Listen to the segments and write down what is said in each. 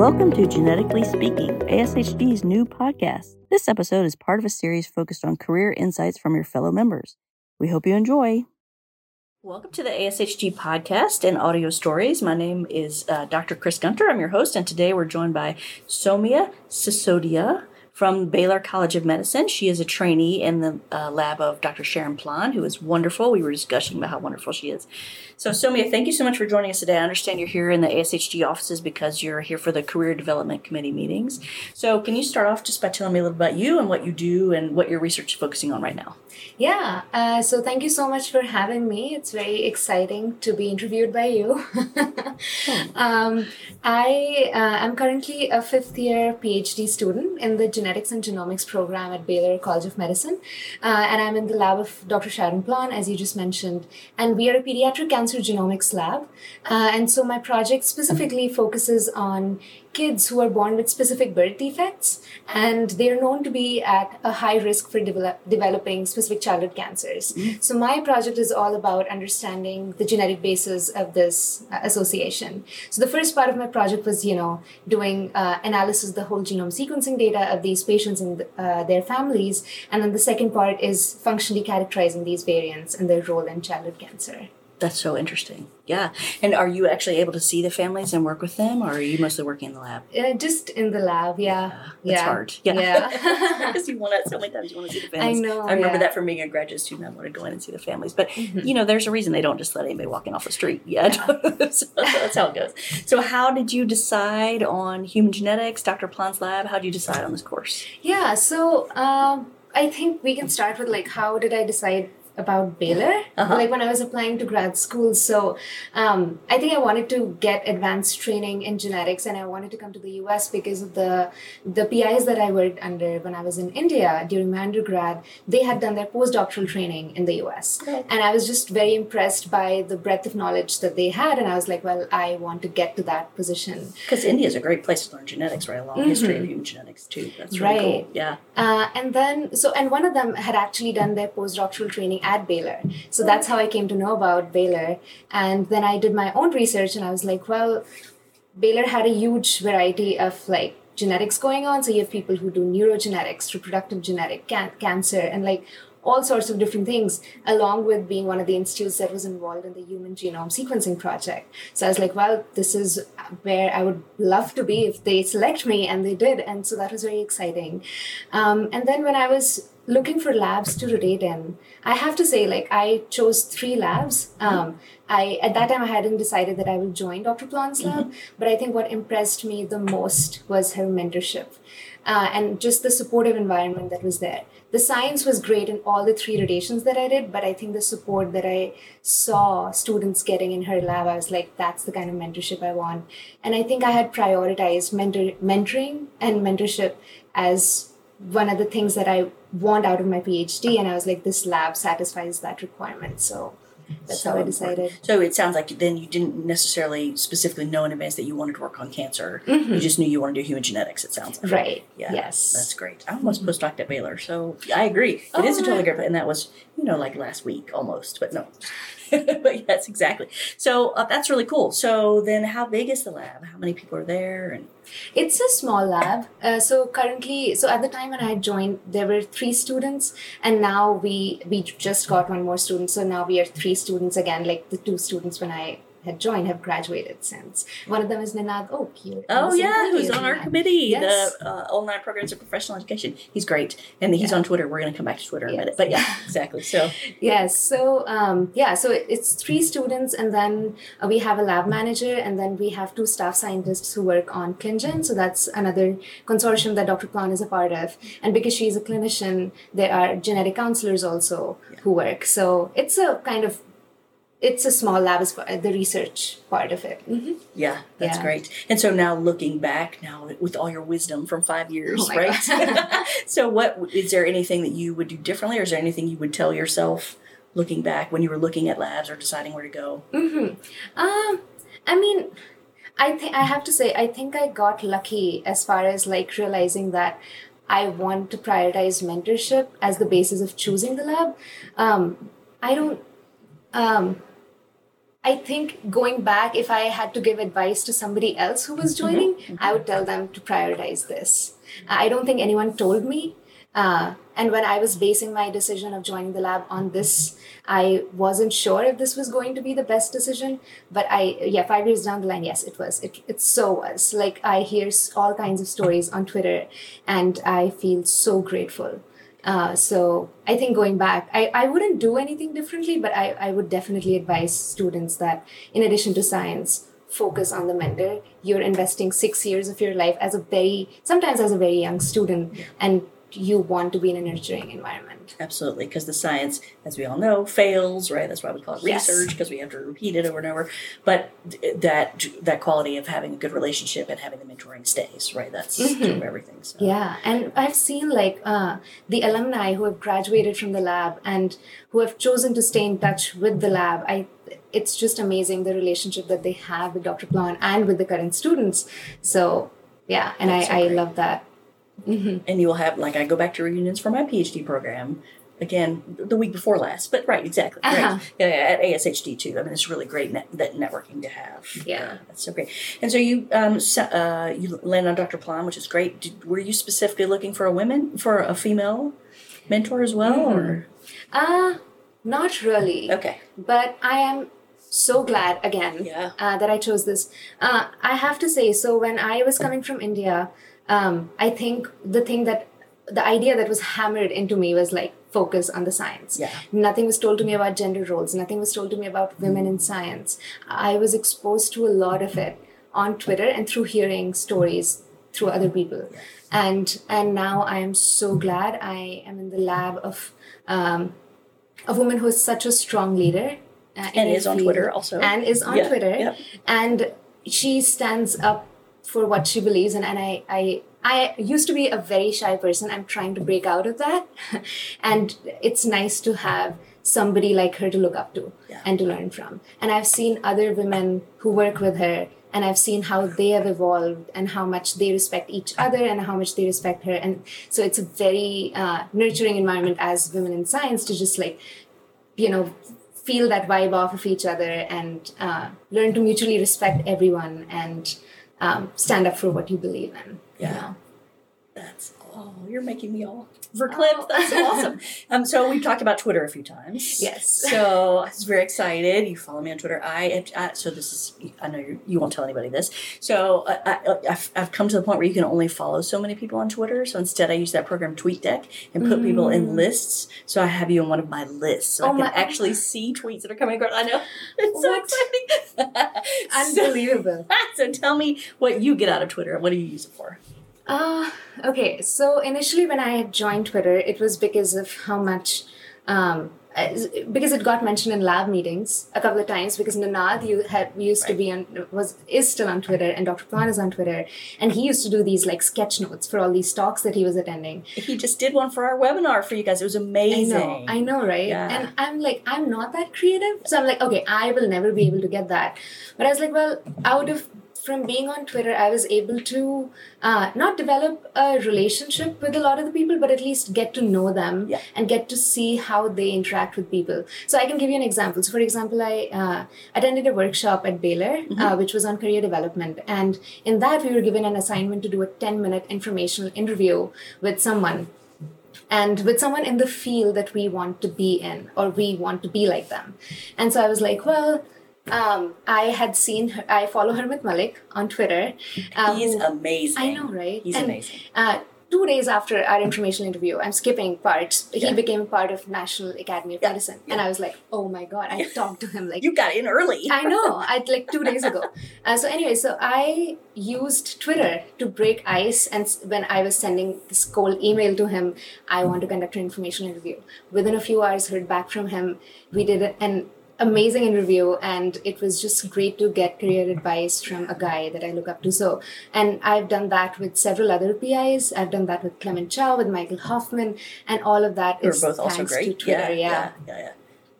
Welcome to Genetically Speaking, ASHG's new podcast. This episode is part of a series focused on career insights from your fellow members. We hope you enjoy. Welcome to the ASHD podcast and audio stories. My name is uh, Dr. Chris Gunter. I'm your host, and today we're joined by Somia Sisodia from Baylor College of Medicine. She is a trainee in the uh, lab of Dr. Sharon Plon, who is wonderful. We were just discussing about how wonderful she is. So, Soumya, thank you so much for joining us today. I understand you're here in the ASHG offices because you're here for the Career Development Committee meetings. So, can you start off just by telling me a little about you and what you do and what your research is focusing on right now? Yeah, uh, so thank you so much for having me. It's very exciting to be interviewed by you. um, I uh, am currently a fifth year PhD student in the Genetics and Genomics program at Baylor College of Medicine. Uh, and I'm in the lab of Dr. Sharon Plon, as you just mentioned. And we are a pediatric cancer genomics lab. Uh, and so my project specifically focuses on kids who are born with specific birth defects, and they're known to be at a high risk for develop, developing specific childhood cancers. Mm-hmm. So, my project is all about understanding the genetic basis of this uh, association. So, the first part of my project was, you know, doing uh, analysis of the whole genome sequencing data of these patients and uh, their families, and then the second part is functionally characterizing these variants and their role in childhood cancer. That's so interesting. Yeah. And are you actually able to see the families and work with them, or are you mostly working in the lab? Uh, just in the lab, yeah. yeah it's yeah. hard. Yeah. yeah. Because you want to, so many times you want to see the families. I know. I remember yeah. that from being a graduate student. I wanted to go in and see the families. But, mm-hmm. you know, there's a reason they don't just let anybody walking off the street. Yeah. so that's how it goes. So, how did you decide on human genetics, Dr. Plon's lab? How did you decide on this course? Yeah. So, um, I think we can start with like, how did I decide about Baylor, uh-huh. like when I was applying to grad school. So um, I think I wanted to get advanced training in genetics, and I wanted to come to the U.S. because of the the PIs that I worked under when I was in India during my undergrad. They had done their postdoctoral training in the U.S., okay. and I was just very impressed by the breadth of knowledge that they had, and I was like, well, I want to get to that position. Because India is a great place to learn genetics, right? A long mm-hmm. history of human genetics too. That's really right. cool. Yeah. Uh, and then so and one of them had actually done their postdoctoral training at Baylor. So that's how I came to know about Baylor. And then I did my own research and I was like, well, Baylor had a huge variety of like genetics going on. So you have people who do neurogenetics, reproductive genetic, can- cancer, and like all sorts of different things, along with being one of the institutes that was involved in the Human Genome Sequencing Project. So I was like, well, this is where I would love to be if they select me, and they did. And so that was very exciting. Um, and then when I was looking for labs to rotate in, I have to say, like, I chose three labs. Um, I at that time I hadn't decided that I would join Dr. Plon's lab, mm-hmm. but I think what impressed me the most was her mentorship. Uh, and just the supportive environment that was there. The science was great in all the three rotations that I did, but I think the support that I saw students getting in her lab, I was like, that's the kind of mentorship I want. And I think I had prioritized mentor- mentoring and mentorship as one of the things that I want out of my PhD. And I was like, this lab satisfies that requirement. So that's so how I decided. So it sounds like then you didn't necessarily specifically know in advance that you wanted to work on cancer. Mm-hmm. You just knew you wanted to do human genetics. It sounds like right. Yeah. Yes. That's great. I almost mm-hmm. postdoced at Baylor, so I agree. It oh, is a totally great, and that was you know like last week almost, but no. but yes, exactly. So uh, that's really cool. So then, how big is the lab? How many people are there? And it's a small lab. Uh, so currently, so at the time when I joined, there were three students, and now we we just got one more student. So now we are three students again, like the two students when I had joined have graduated since. One of them is Ninad Oak. Oh yeah, who's on our committee, yes. the uh, online programs of professional education. He's great, and he's yeah. on Twitter. We're going to come back to Twitter in yes. a minute, but yeah, exactly. So yes, so um, yeah, so it's three students, and then uh, we have a lab manager, and then we have two staff scientists who work on ClinGen. So that's another consortium that Dr. Plon is a part of, and because she's a clinician, there are genetic counselors also yeah. who work. So it's a kind of it's a small lab as the research part of it. Mm-hmm. Yeah, that's yeah. great. And so now looking back, now with all your wisdom from five years, oh right? so, what is there anything that you would do differently, or is there anything you would tell yourself looking back when you were looking at labs or deciding where to go? Mm-hmm. Um, I mean, I think I have to say, I think I got lucky as far as like realizing that I want to prioritize mentorship as the basis of choosing the lab. Um, I don't. Um, I think going back, if I had to give advice to somebody else who was joining, mm-hmm. I would tell them to prioritize this. I don't think anyone told me. Uh, and when I was basing my decision of joining the lab on this, I wasn't sure if this was going to be the best decision. But I, yeah, five years down the line, yes, it was. It, it so was. Like I hear all kinds of stories on Twitter, and I feel so grateful uh, so I think going back, I, I wouldn't do anything differently, but I, I would definitely advise students that in addition to science, focus on the mentor. You're investing six years of your life as a very, sometimes as a very young student, and you want to be in a nurturing environment. Absolutely, because the science, as we all know, fails, right? That's why we call it yes. research because we have to repeat it over and over. But that that quality of having a good relationship and having the mentoring stays, right? That's mm-hmm. true of everything. So. Yeah, and I've seen like uh, the alumni who have graduated from the lab and who have chosen to stay in touch with the lab. I it's just amazing the relationship that they have with Dr. Plon and with the current students. So yeah, and I, so I love that. Mm-hmm. And you will have, like, I go back to reunions for my PhD program again the week before last. But right, exactly. Uh-huh. Right. Yeah, yeah, at ASHG too. I mean, it's really great net, that networking to have. Yeah. that's so great. And so you um so, uh, you landed on Dr. Plon, which is great. Did, were you specifically looking for a woman for a female mentor as well, mm-hmm. or? Uh not really. Okay. But I am so glad again yeah. uh, that I chose this. Uh, I have to say, so when I was coming from India, um, I think the thing that the idea that was hammered into me was like focus on the science. Yeah. Nothing was told to me about gender roles. Nothing was told to me about women in science. I was exposed to a lot of it on Twitter and through hearing stories through other people. Yes. And and now I am so glad I am in the lab of um, a woman who is such a strong leader uh, and is on Twitter also and is on yeah. Twitter yeah. and she stands up for what she believes in and I, I I used to be a very shy person. I'm trying to break out of that. and it's nice to have somebody like her to look up to yeah. and to learn from. And I've seen other women who work with her and I've seen how they have evolved and how much they respect each other and how much they respect her. And so it's a very uh, nurturing environment as women in science to just like, you know, feel that vibe off of each other and uh, learn to mutually respect everyone and um, stand up for what you believe in. Yeah. You know? That's oh, you're making me all verklempt. Oh. That's awesome. Um, so we've talked about Twitter a few times. Yes. So I was very excited. You follow me on Twitter. I, I so this is I know you, won't tell anybody this. So uh, I, have I've come to the point where you can only follow so many people on Twitter. So instead, I use that program TweetDeck and put mm. people in mm. lists. So I have you on one of my lists, so oh I can actually see tweets that are coming across. I know it's so exciting. Unbelievable. so, so tell me what you get out of Twitter. What do you use it for? Uh, okay, so initially when I joined Twitter, it was because of how much, um, because it got mentioned in lab meetings a couple of times. Because Ninad, you had used right. to be on was is still on Twitter, and Dr. Plon is on Twitter, and he used to do these like sketch notes for all these talks that he was attending. He just did one for our webinar for you guys. It was amazing. I know, I know, right? Yeah. And I'm like, I'm not that creative, so I'm like, okay, I will never be able to get that. But I was like, well, out of from being on Twitter, I was able to uh, not develop a relationship with a lot of the people, but at least get to know them yeah. and get to see how they interact with people. So I can give you an example. So, for example, I uh, attended a workshop at Baylor, mm-hmm. uh, which was on career development. And in that, we were given an assignment to do a 10 minute informational interview with someone and with someone in the field that we want to be in or we want to be like them. And so I was like, well, um, I had seen her, I follow Harmit Malik on Twitter. Um, He's amazing. I know, right? He's and, amazing. Uh, two days after our informational interview, I'm skipping parts. He yeah. became part of National Academy of yeah. Medicine, yeah. and I was like, "Oh my god!" I talked to him like you got in early. I know. I like two days ago. Uh, so anyway, so I used Twitter to break ice, and when I was sending this cold email to him, I want to conduct an informational interview. Within a few hours, heard back from him. We did and amazing interview and it was just great to get career advice from a guy that I look up to. So, and I've done that with several other PIs. I've done that with Clement Chow, with Michael Hoffman, and all of that is both also great. Twitter, yeah, yeah, yeah, yeah.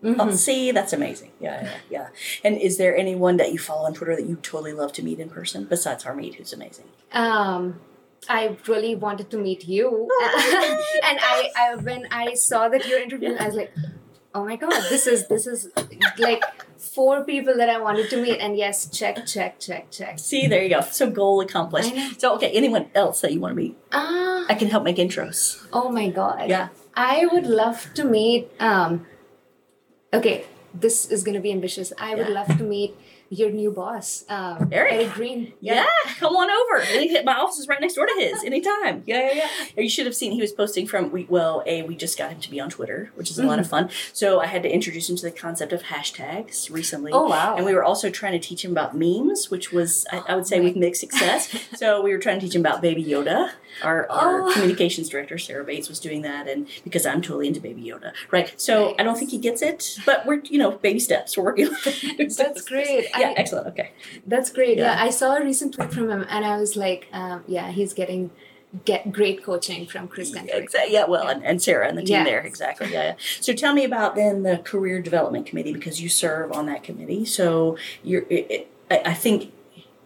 Mm-hmm. Oh, see, that's amazing. Yeah, yeah, yeah. And is there anyone that you follow on Twitter that you totally love to meet in person besides Harmit, who's amazing? Um, I really wanted to meet you, and I, I, when I saw that you're interviewing, I was like, oh my god this is this is like four people that I wanted to meet, and yes, check, check, check, check. See, there you go. So goal accomplished. So okay, anyone else that you want to meet? Ah, I can help make intros. oh my god. Yeah. I would love to meet. Um, okay, this is going to be ambitious. I would Yeah. love to meet your new boss, um, Eric. Eric Green. Yeah, come on over. My office is right next door to his. Anytime. Yeah, yeah, yeah. You should have seen he was posting from. We, well, a we just got him to be on Twitter, which is a lot of fun. So I had to introduce him to the concept of hashtags recently. Oh, wow. And we were also trying to teach him about memes, which was I, I would say Oh, with mixed success. so we were trying to teach him about Baby Yoda. Our, our Oh. communications director Sarah Bates was doing that, and because I'm totally into Baby Yoda, right? So I don't think he gets it, but we're you know baby steps. We're working. That's great. Yeah, I- excellent. Okay. That's great. Yeah. Yeah. I saw a recent tweet from him, and I was like, um, yeah, he's getting get great coaching from Chris Gunter. Exactly. Yeah. Well, And, and Sarah and the team Yeah. there. Exactly. Yeah, yeah. So tell me about then the career development committee because you serve on that committee. So you're. It, it, I I think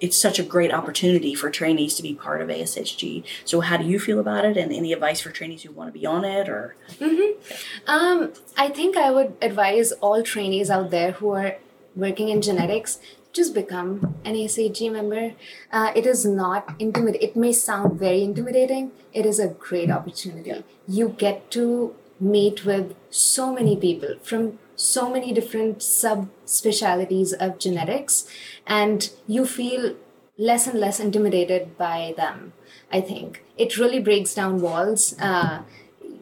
it's such a great opportunity for trainees to be part of ASHG. So how do you feel about it? And any advice for trainees who want to be on it or? Um, I think I would advise all trainees out there who are working in genetics just become an ASHG member. Uh, it is not intimidating. It may sound very intimidating. It is a great opportunity. You get to meet with so many people from so many different subspecialties of genetics, and you feel less and less intimidated by them. I think it really breaks down walls. Uh,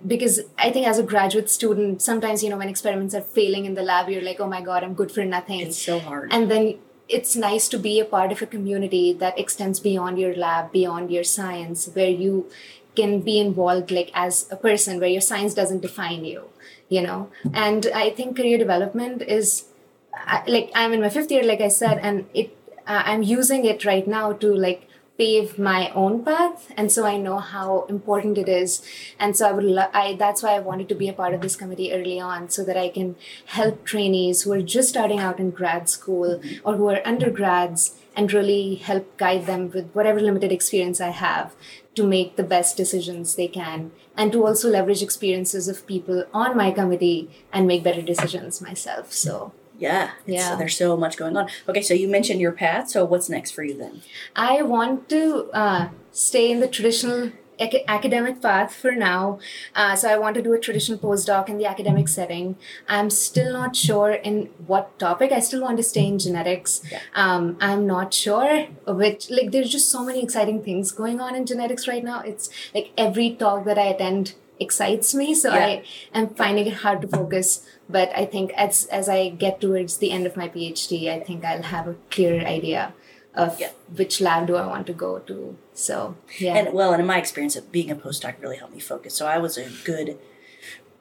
because I think as a graduate student, sometimes you know when experiments are failing in the lab, you're like, oh my god, I'm good for nothing. It's so hard. and then it's nice to be a part of a community that extends beyond your lab, beyond your science, where you can be involved like as a person, where your science doesn't define you, you know. And I think career development is like I'm in my fifth year, like I said, and it uh, I'm using it right now to like pave my own path and so i know how important it is. And so i would lo- i that's why i wanted to be a part of this committee early on so that i can help trainees who are just starting out in grad school or who are undergrads and really help guide them with whatever limited experience i have to make the best decisions they can and to also leverage experiences of people on my committee and make better decisions myself so yeah. Yeah. There's so much going on. Okay. So you mentioned your path. So what's next for you then? I want to uh, stay in the traditional ac- academic path for now. Uh, so I want to do a traditional postdoc in the academic setting. I'm still not sure in what topic. I still want to stay in genetics. Yeah. Um, I'm not sure which. Like, there's just so many exciting things going on in genetics right now. It's like every talk that I attend excites me. So Yeah. I am finding it hard to focus. But I think as as I get towards the end of my PhD, I think I'll have a clearer idea of Yeah. which lab do I want to go to. So yeah, And well, and in my experience, being a postdoc really helped me focus. So I was a good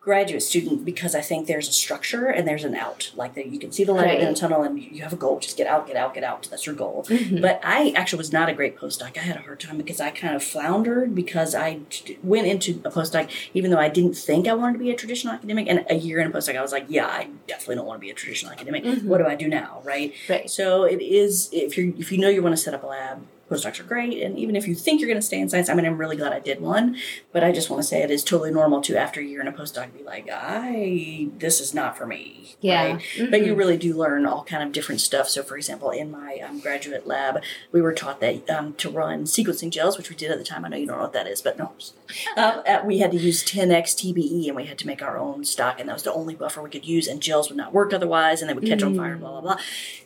graduate student because I think there's a structure and there's an out. Like that, you can see the light end of the tunnel, and you have a goal. Just get out, get out, get out. That's your goal. Mm-hmm. But I actually was not a great postdoc. I had a hard time because I kind of floundered because I went into a postdoc even though I didn't think I wanted to be a traditional academic. And a year in a postdoc, I was like, yeah, I definitely don't want to be a traditional academic. What do I do now, right? Mm-hmm. Right. So it is if you if you know you want to set up a lab, postdocs are great. And even if you think you're going to stay in science, I mean, I'm really glad I did one. But I just want to say it is totally normal to after a year in a postdoc be like, I this is not for me. Yeah. right? But you really do learn all kind of different stuff. So for example, in my um, graduate lab, we were taught that um, to run sequencing gels, which we did at the time. I know you don't know what that is, but no. Uh, uh, we had to use 10x TBE, and we had to make our own stock, and that was the only buffer we could use. And gels would not work otherwise, and they would catch on fire. Blah blah blah.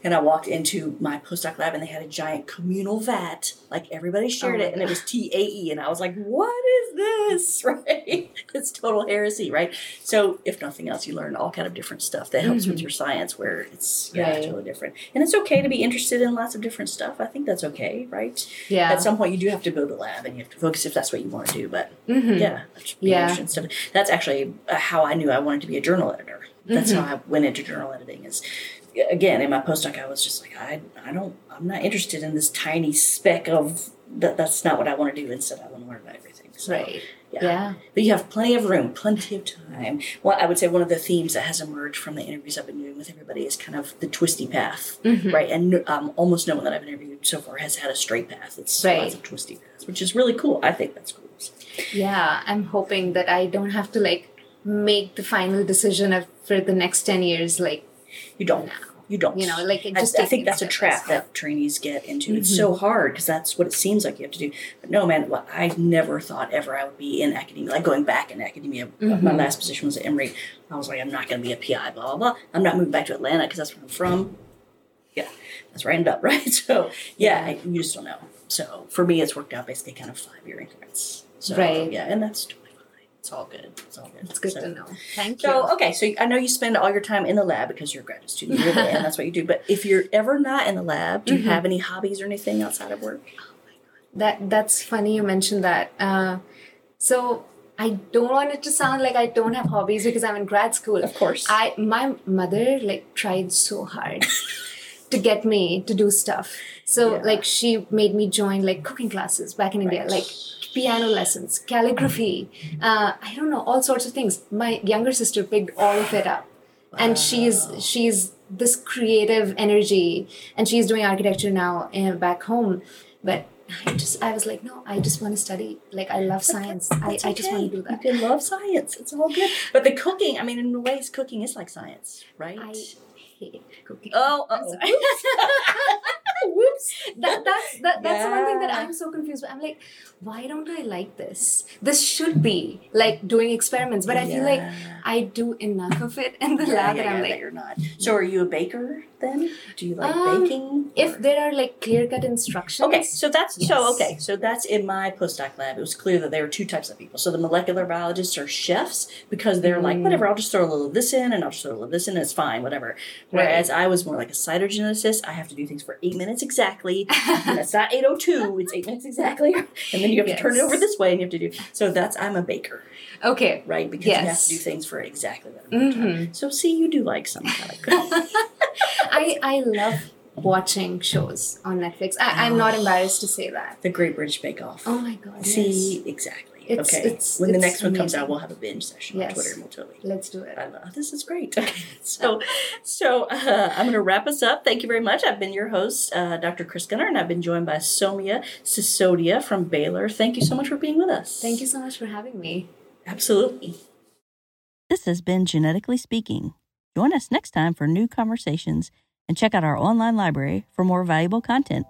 And I walked into my postdoc lab, and they had a giant communal vat, like everybody shared Oh it, and it was TAE, and I was like, "What is this?" Right? it's total heresy, right? So, if nothing else, you learn all kind of different stuff that helps with your science, where it's yeah, Right. totally different. And it's okay to be interested in lots of different stuff. I think that's okay, right? yeah, At some point, you do have to build a lab, and you have to focus if that's what you want to do. But Mhm. yeah, Yeah. stuff. That's actually uh, how I knew I wanted to be a journal editor. That's Mm-hmm. how I went into journal editing. Is again in my postdoc, I was just like, I, I don't, I'm not interested in this tiny speck of that. That's not what I want to do. Instead, I want to learn about everything. So, right, Yeah. yeah, But you have plenty of room, plenty of time. Well, I would say one of the themes that has emerged from the interviews I've been doing with everybody is kind of the twisty path, Mm-hmm. right? And um, almost no one that I've interviewed so far has had a straight path. It's Right. lots of twisty paths, which is really cool. I think that's cool. yeah. I'm hoping that I don't have to like make the final decision of for the next ten years. Like You don't. you don't. You know, like it I, just I think that's a trap that trainees get into. It's so mm-hmm. hard because that's what it seems like you have to do. But no, man, I never thought ever I would be in academia, like going back in academia. Uh, my mm-hmm. last position was at Emory. I was like, I'm not going to be a PI, blah, blah, blah. I'm not moving back to Atlanta because that's where I'm from. Yeah, that's where I ended up, right? So, yeah, I, you just don't know. So, for me, it's worked out basically kind of five year increments. So, Right. yeah, and that's. It's all good. It's all good. It's good So- to know. Thank you. so okay, so I know you spend all your time in the lab because you're a graduate student, you're there, and that's what you do. But if you're ever not in the lab, do you have any hobbies or anything outside of work? Oh my god, that that's funny you mentioned that. Uh, so I don't want it to sound like I don't have hobbies because I'm in grad school. Of course. I my mother like tried so hard to get me to do stuff. So Yeah. like she made me join like cooking classes back in India, like piano lessons, calligraphy, uh, I don't know, all sorts of things. My younger sister picked all of it up. And she's she's this creative energy and she's doing architecture now uh, back home. But I just I was like, no, I just want to study. Like I love science. I, That's I just want to do that. You can love science. It's all good. But the cooking, I mean, in ways, cooking is like science, right? I hate cooking. oh, I'm oh, sorry. Whoops. That, that's that, that's the one thing that I'm so confused with. I'm like, why don't I like this? This should be like doing experiments, but I feel like I do enough of it in the Yeah, lab yeah, that I'm yeah, like, that you're not. So, are you a baker then? Do you like Um, baking? if or- there are like clear cut instructions. Okay, so that's so okay. So that's in my postdoc lab. It was clear that there were two types of people. So the molecular biologists are chefs because they're like, Mm. whatever, I'll just throw a little of this in and I'll just throw a little of this in, it's fine, whatever. Whereas I was more like a cytogeneticist. I have to do things for eight minutes exactly. it's not eight oh two, it's eight minutes exactly. And then you have to turn it over this way and you have to do so that's I'm a baker, Okay. right? Because you have to do things for exactly that amount of time. So see you do like some kind of cooking. I I love watching shows on Netflix. I, I'm not embarrassed to say that. the Great British Bake Off. Oh my god. See, yes. exactly. It's- okay. it's- when the it's next one comes out, we'll have a binge session Yes. on Twitter and we'll totally. Let's do it. I love this is great. Okay, so so uh, I'm going to wrap us up. Thank you very much. I've been your host, uh, Dr. Chris Gunter, and I've been joined by Somia Sisodia from Baylor. Thank you so much for being with us. Thank you so much for having me. Absolutely. This has been Genetically Speaking. Join us next time for new conversations and check out our online library for more valuable content